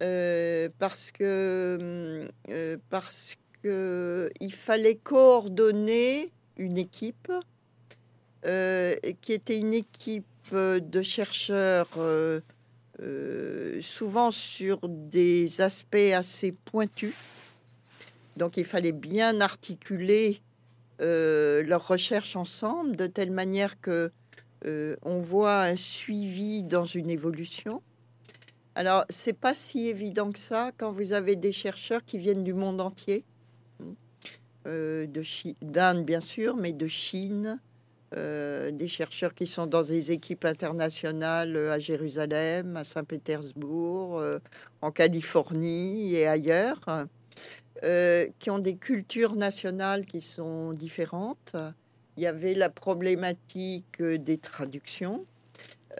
S2: euh, parce que euh, parce que il fallait coordonner une équipe qui était une équipe de chercheurs souvent sur des aspects assez pointus. Donc il fallait bien articuler leurs recherches ensemble de telle manière que euh, on voit un suivi dans une évolution. Alors, c'est pas si évident que ça quand vous avez des chercheurs qui viennent du monde entier, euh, de d'Inde bien sûr, mais de Chine, des chercheurs qui sont dans des équipes internationales à Jérusalem, à Saint-Pétersbourg, en Californie et ailleurs. Euh, qui ont des cultures nationales qui sont différentes. Il y avait la problématique des traductions,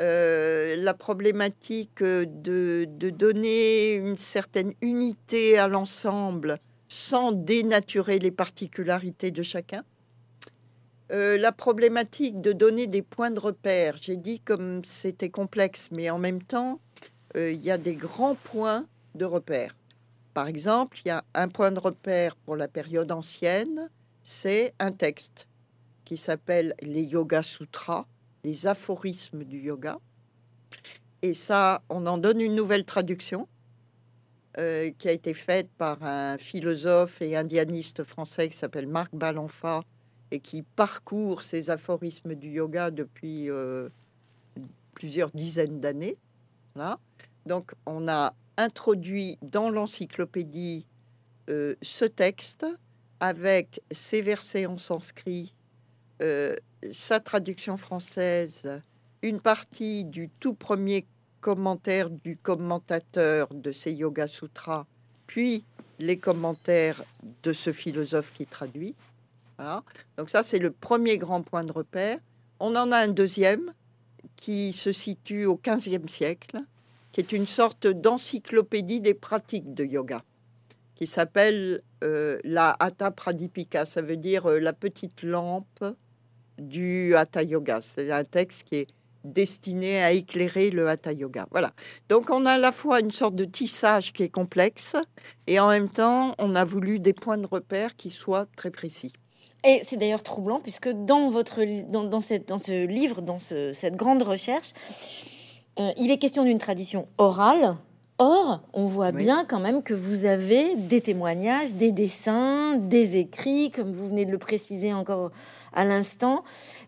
S2: euh, la problématique de, donner une certaine unité à l'ensemble sans dénaturer les particularités de chacun. Euh, la problématique de donner des points de repère. J'ai dit comme c'était complexe, mais en même temps, il y a des grands points de repère. Par exemple, il y a un point de repère pour la période ancienne, c'est un texte qui s'appelle les Yoga Sutras, les aphorismes du yoga. Et ça, on en donne une nouvelle traduction euh, qui a été faite par un philosophe et indianiste français qui s'appelle Marc Balanfa et qui parcourt ces aphorismes du yoga depuis euh, plusieurs dizaines d'années. Donc, on a introduit dans l'encyclopédie euh, ce texte avec ses versets en sanskrit, euh, sa traduction française, une partie du tout premier commentaire du commentateur de ces Yoga Sutras, puis les commentaires de ce philosophe qui traduit. Donc ça, c'est le premier grand point de repère. On en a un deuxième qui se situe au XVe siècle, qui est une sorte d'encyclopédie des pratiques de yoga, qui s'appelle euh, la Hatha Pradipika. Ça veut dire euh, la petite lampe du Hatha Yoga. C'est un texte qui est destiné à éclairer le Hatha Yoga. Voilà. Donc on a à la fois une sorte de tissage qui est complexe et en même temps on a voulu des points de repère qui soient très précis.
S1: Et c'est d'ailleurs troublant puisque dans votre dans, cette, dans ce livre, dans ce, cette grande recherche, euh, il est question d'une tradition orale. Or, on voit bien quand même que vous avez des témoignages, des dessins, des écrits, comme vous venez de le préciser encore à l'instant.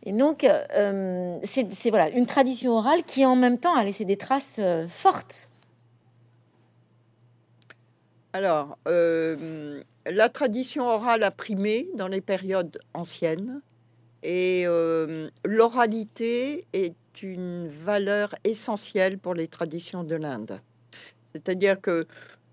S1: Et donc, euh, c'est voilà une tradition orale qui, en même temps, a laissé des traces euh, fortes.
S2: Alors, la tradition orale a primé dans les périodes anciennes et l'oralité est une valeur essentielle pour les traditions de l'Inde. C'est-à-dire que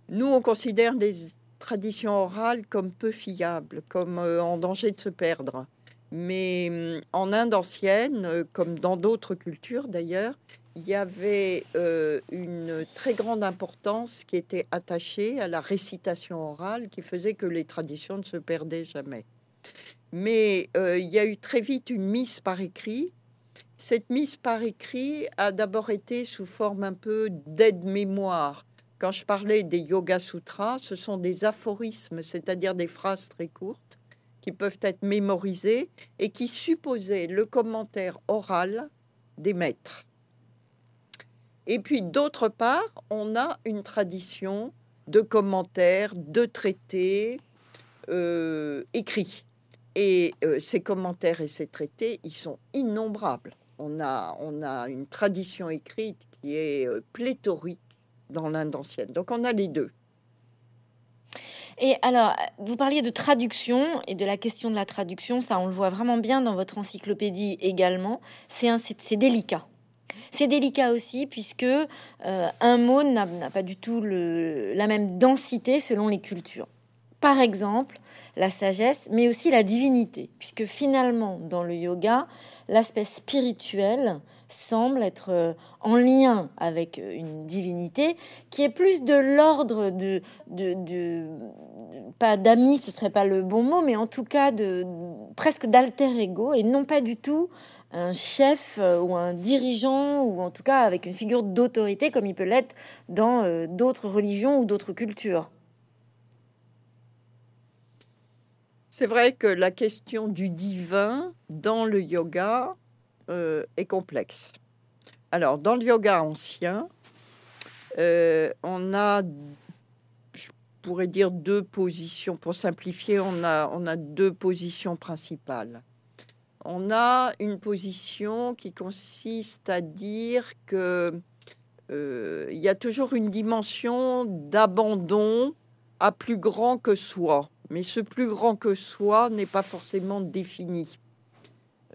S2: nous, on considère des traditions orales comme peu fiables, comme euh, en danger de se perdre. Mais hum, en Inde ancienne, euh, comme dans d'autres cultures d'ailleurs, il y avait euh, une très grande importance qui était attachée à la récitation orale qui faisait que les traditions ne se perdaient jamais. Mais euh, il y a eu très vite une mise par écrit. Cette mise par écrit a d'abord été sous forme un peu d'aide-mémoire. Quand je parlais des Yoga Sutras, ce sont des aphorismes, c'est-à-dire des phrases très courtes qui peuvent être mémorisées et qui supposaient le commentaire oral des maîtres. Et puis d'autre part, on a une tradition de commentaires, de traités euh, écrits. Et euh, ces commentaires et ces traités, ils sont innombrables. On a, on a une tradition écrite qui est euh, pléthorique dans l'Inde ancienne. Donc on a les deux.
S1: Et alors, vous parliez de traduction et de la question de la traduction, ça on le voit vraiment bien dans votre encyclopédie également. C'est délicat. C'est délicat aussi puisque euh, un mot n'a pas du tout la même densité selon les cultures. Par exemple, la sagesse, mais aussi la divinité, puisque finalement, dans le yoga, l'aspect spirituel semble être euh, en lien avec euh, une divinité qui est plus de l'ordre de, de, pas d'amis, ce serait pas le bon mot, mais en tout cas de, presque d'alter ego et non pas du tout un chef euh, ou un dirigeant ou en tout cas avec une figure d'autorité comme il peut l'être dans d'autres religions ou d'autres cultures.
S2: C'est vrai que la question du divin dans le yoga euh, est complexe. Alors, dans le yoga ancien, euh, on a, je pourrais dire, deux positions. Pour simplifier, on a, deux positions principales. On a une position qui consiste à dire que euh, il y a toujours une dimension d'abandon à plus grand que soi mais ce plus grand que soi n'est pas forcément défini.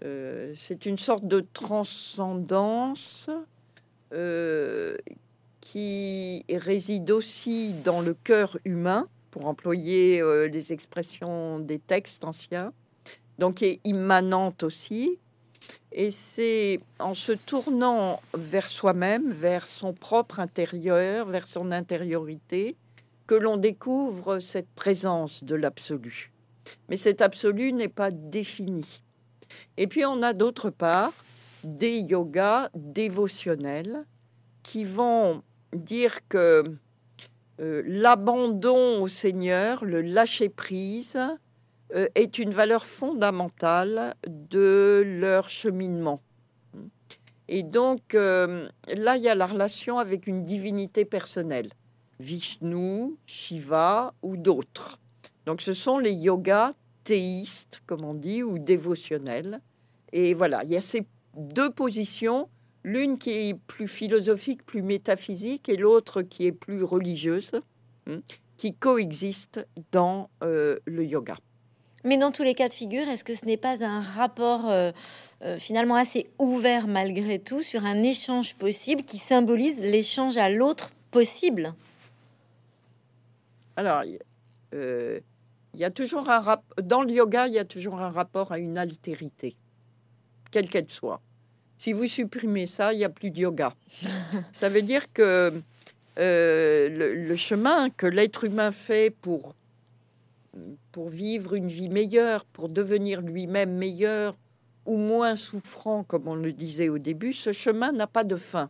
S2: Euh, c'est une sorte de transcendance euh, qui réside aussi dans le cœur humain, pour employer euh, les expressions des textes anciens, donc qui est immanente aussi. Et c'est en se tournant vers soi-même, vers son propre intérieur, vers son intériorité, que l'on découvre cette présence de l'absolu. Mais cet absolu n'est pas défini. Et puis on a d'autre part des yogas dévotionnels qui vont dire que euh, l'abandon au Seigneur, le lâcher-prise, euh, est une valeur fondamentale de leur cheminement. Et donc euh, là, il y a la relation avec une divinité personnelle. Vishnu, Shiva ou d'autres. Donc ce sont les yogas théistes, comme on dit, ou dévotionnels. Et voilà, il y a ces deux positions, l'une qui est plus philosophique, plus métaphysique, et l'autre qui est plus religieuse, hein, qui coexistent dans euh, le yoga.
S1: Mais dans tous les cas de figure, est-ce que ce n'est pas un rapport euh, euh, finalement assez ouvert malgré tout sur un échange possible qui symbolise l'échange à l'autre possible?
S2: Alors, euh, il y a toujours un rap dans le yoga, il y a toujours un rapport à une altérité, quelle qu'elle soit. Si vous supprimez ça, il n'y a plus de yoga. ça veut dire que euh, le, chemin que l'être humain fait pour, pour vivre une vie meilleure, pour devenir lui-même meilleur ou moins souffrant, comme on le disait au début, ce chemin n'a pas de fin.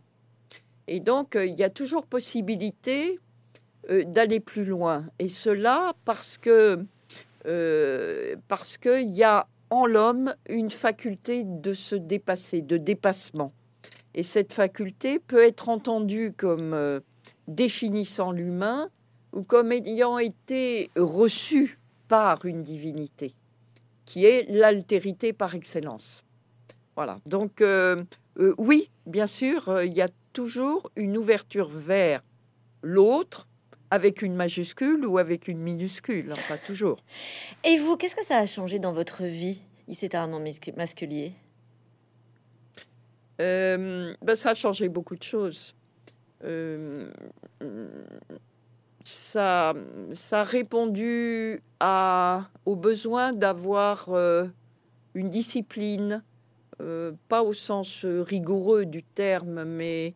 S2: Et donc, euh, il y a toujours possibilité d'aller plus loin. Et cela parce que euh, parce qu'il y a en l'homme une faculté de se dépasser, de dépassement. Et cette faculté peut être entendue comme euh, définissant l'humain ou comme ayant été reçue par une divinité, qui est l'altérité par excellence. Voilà. Donc oui, bien sûr, il y a toujours une ouverture vers l'autre, avec une majuscule ou avec une minuscule, pas toujours.
S1: Et vous, qu'est-ce que ça a changé dans votre vie, un Arnaud Masculier
S2: euh, ben, Ça a changé beaucoup de choses. Euh, ça, ça a répondu à, au besoin d'avoir euh, une discipline, pas au sens rigoureux du terme, mais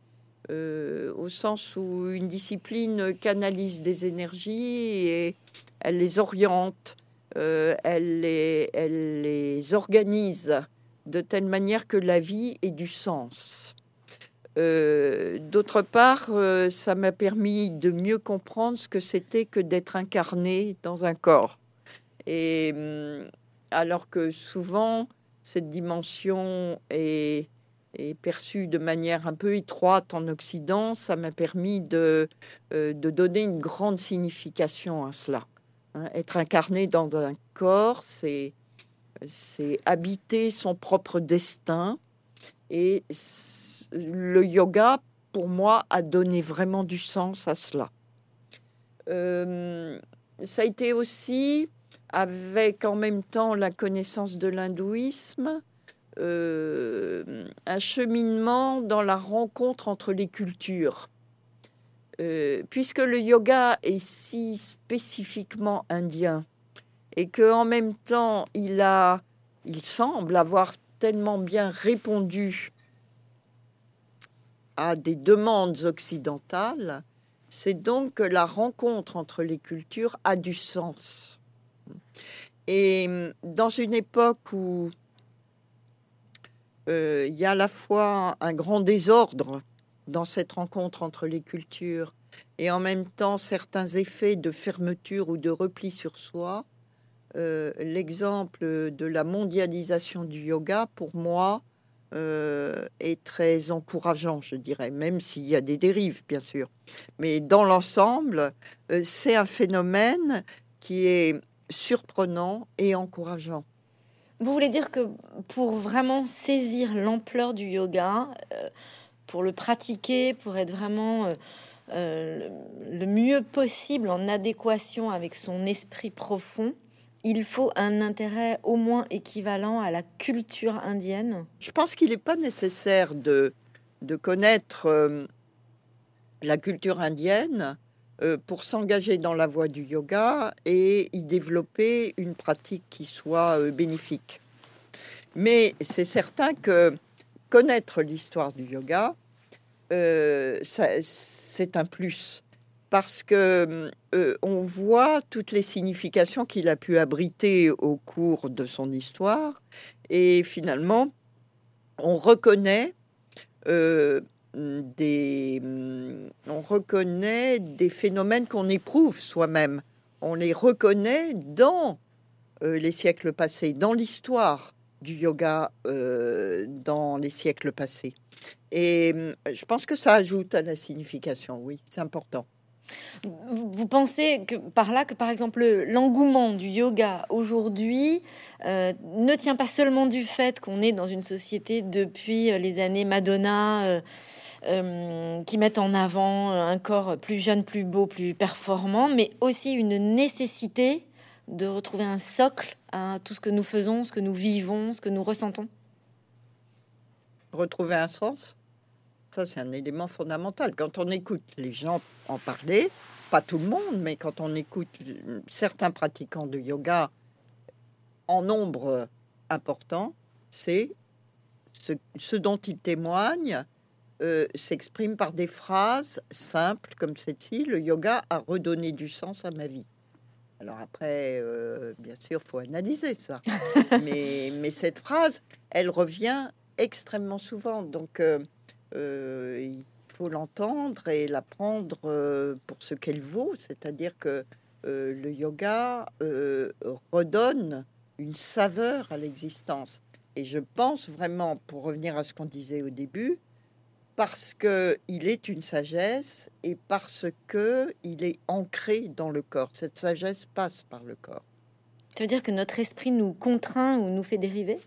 S2: au sens où une discipline canalise des énergies et elle les oriente, elle, les, elle les organise de telle manière que la vie ait du sens. Euh, d'autre part, euh, ça m'a permis de mieux comprendre ce que c'était que d'être incarné dans un corps. Et hum, alors que souvent, cette dimension est, perçue de manière un peu étroite en Occident, ça m'a permis de, euh, de, donner une grande signification à cela. Hein. être incarné dans un corps, c'est habiter son propre destin et le yoga, pour moi, a donné vraiment du sens à cela. Euh, ça a été aussi, avec en même temps la connaissance de l'hindouisme, un cheminement dans la rencontre entre les cultures. Euh, puisque le yoga est si spécifiquement indien et que en même temps il a, il semble avoir tellement bien répondu à des demandes occidentales, c'est donc que la rencontre entre les cultures a du sens. Et dans une époque où euh, il y a à la fois un grand désordre dans cette rencontre entre les cultures et en même temps certains effets de fermeture ou de repli sur soi, euh, l'exemple de la mondialisation du yoga, pour moi, euh, est très encourageant, je dirais, même s'il y a des dérives, bien sûr. Mais dans l'ensemble, euh, c'est un phénomène qui est surprenant et encourageant.
S1: Vous voulez dire que pour vraiment saisir l'ampleur du yoga, pour le pratiquer, pour être vraiment le mieux possible en adéquation avec son esprit profond, il faut un intérêt au moins équivalent à la culture indienne.
S2: Je pense qu'il n'est pas nécessaire de, connaître euh, la culture indienne euh, pour s'engager dans la voie du yoga et y développer une pratique qui soit euh, bénéfique. Mais c'est certain que connaître l'histoire du yoga, c'est un plus parce que euh, on voit toutes les significations qu'il a pu abriter au cours de son histoire, et finalement, on reconnaît euh, des, on reconnaît des phénomènes qu'on éprouve soi-même. On les reconnaît dans euh, les siècles passés, dans l'histoire du yoga dans les siècles passés. Et je pense que ça ajoute à la signification, oui, c'est important.
S1: Vous pensez que par là que par exemple l'engouement du yoga aujourd'hui euh, ne tient pas seulement du fait qu'on est dans une société depuis les années Madonna euh, euh, qui mettent en avant un corps plus jeune, plus beau, plus performant, mais aussi une nécessité de retrouver un socle à tout ce que nous faisons, ce que nous vivons, ce que nous ressentons?
S2: Retrouver un sens? Ça, c'est un élément fondamental. Quand on écoute les gens en parler, pas tout le monde, mais quand on écoute certains pratiquants de yoga en nombre important, c'est ce, dont ils témoignent euh, s'exprime par des phrases simples comme celle-ci le yoga a redonné du sens à ma vie. Alors après, euh, bien sûr, faut analyser ça. mais, mais cette phrase, elle revient extrêmement souvent. Donc, euh, euh, il faut l'entendre et la prendre euh, pour ce qu'elle vaut, c'est-à-dire que euh, le yoga redonne une saveur à l'existence. Et je pense vraiment, pour revenir à ce qu'on disait au début, parce qu'il est une sagesse et parce que il est ancré dans le corps. Cette sagesse passe par le corps.
S1: Ça veut dire que notre esprit nous contraint ou nous fait dériver?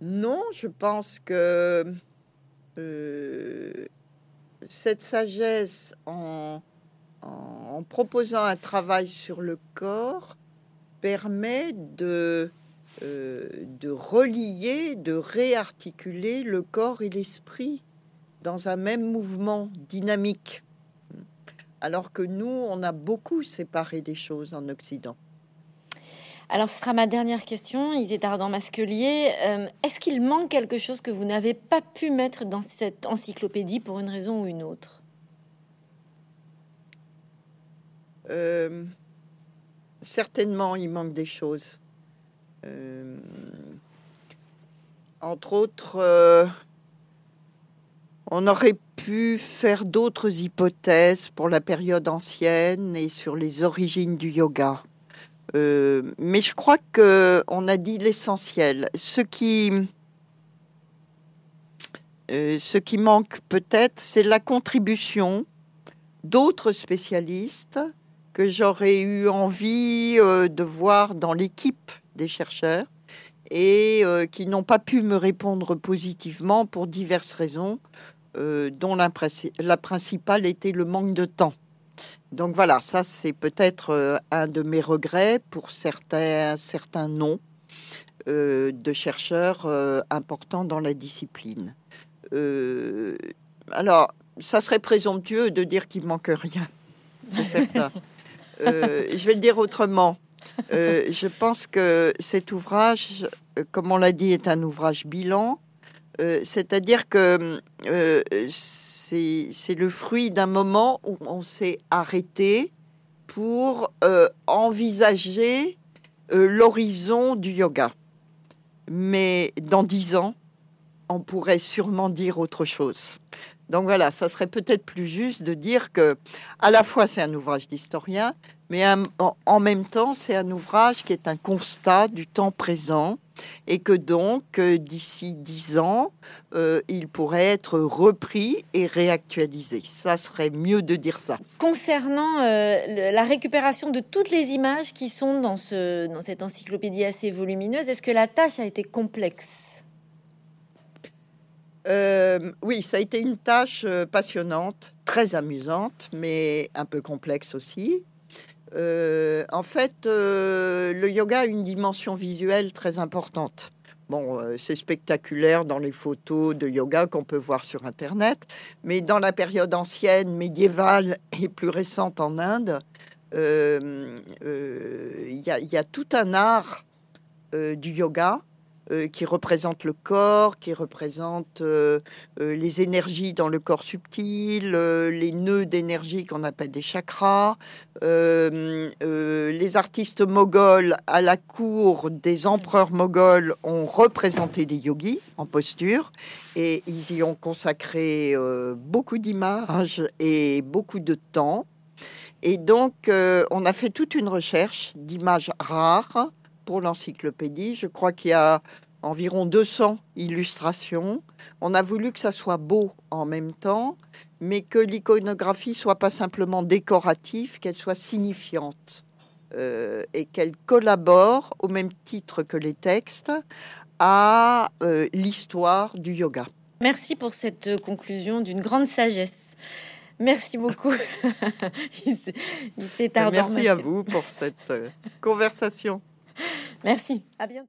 S2: Non, je pense que euh, cette sagesse, en, proposant un travail sur le corps, permet de, euh, de relier, de réarticuler le corps et l'esprit dans un même mouvement dynamique. Alors que nous, on a beaucoup séparé les choses en Occident.
S1: Alors, ce sera ma dernière question, Isétard Masquelier. Euh, Est-ce qu'il manque quelque chose que vous n'avez pas pu mettre dans cette encyclopédie pour une raison ou une autre?
S2: Euh, certainement, il manque des choses. Euh, entre autres, on aurait pu faire d'autres hypothèses pour la période ancienne et sur les origines du yoga. Euh, mais je crois que on a dit l'essentiel. Ce qui, euh, ce qui manque peut-être, c'est la contribution d'autres spécialistes que j'aurais eu envie euh, de voir dans l'équipe des chercheurs et qui n'ont pas pu me répondre positivement pour diverses raisons, dont la principale était le manque de temps. Donc voilà, ça c'est peut-être euh, un de mes regrets pour certains, certains noms euh, de chercheurs euh, importants dans la discipline. Alors, ça serait présomptueux de dire qu'il manque rien, c'est certain. Je vais le dire autrement. Je pense que cet ouvrage, comme on l'a dit, est un ouvrage bilan. Euh, C'est-à-dire que euh, c'est le fruit d'un moment où on s'est arrêté pour euh, envisager l'horizon du yoga. Mais dans dix ans, on pourrait sûrement dire autre chose. Donc voilà, ça serait peut-être plus juste de dire que, à la fois, c'est un ouvrage d'historien, mais en même temps, c'est un ouvrage qui est un constat du temps présent et que donc, euh, d'ici dix ans, euh, il pourrait être repris et réactualisé. Ça serait mieux de dire ça.
S1: Concernant euh, la récupération de toutes les images qui sont dans, ce, dans cette encyclopédie assez volumineuse, est-ce que la tâche a été complexe?
S2: Euh, oui, ça a été une tâche passionnante, très amusante, mais un peu complexe aussi. Euh, en fait, euh, le yoga a une dimension visuelle très importante. Bon, euh, c'est spectaculaire dans les photos de yoga qu'on peut voir sur Internet, mais dans la période ancienne, médiévale et plus récente en Inde, il y, a- tout un art du yoga euh, qui représente le corps, qui représente euh, euh, les énergies dans le corps subtil, les nœuds d'énergie qu'on appelle des chakras. Les artistes moghols à la cour des empereurs moghols ont représenté des yogis en posture et ils y ont consacré beaucoup d'images et beaucoup de temps. Et donc, on a fait toute une recherche d'images rares pour l'encyclopédie. Je crois qu'il y a environ 200 illustrations. On a voulu que ça soit beau en même temps, mais que l'iconographie soit pas simplement décorative, qu'elle soit signifiante euh, et qu'elle collabore au même titre que les textes à euh, l'histoire du yoga.
S1: Merci pour cette conclusion d'une grande sagesse. Merci beaucoup. Il s'est-
S2: Merci à vous pour cette euh, conversation.
S1: Merci. À bientôt.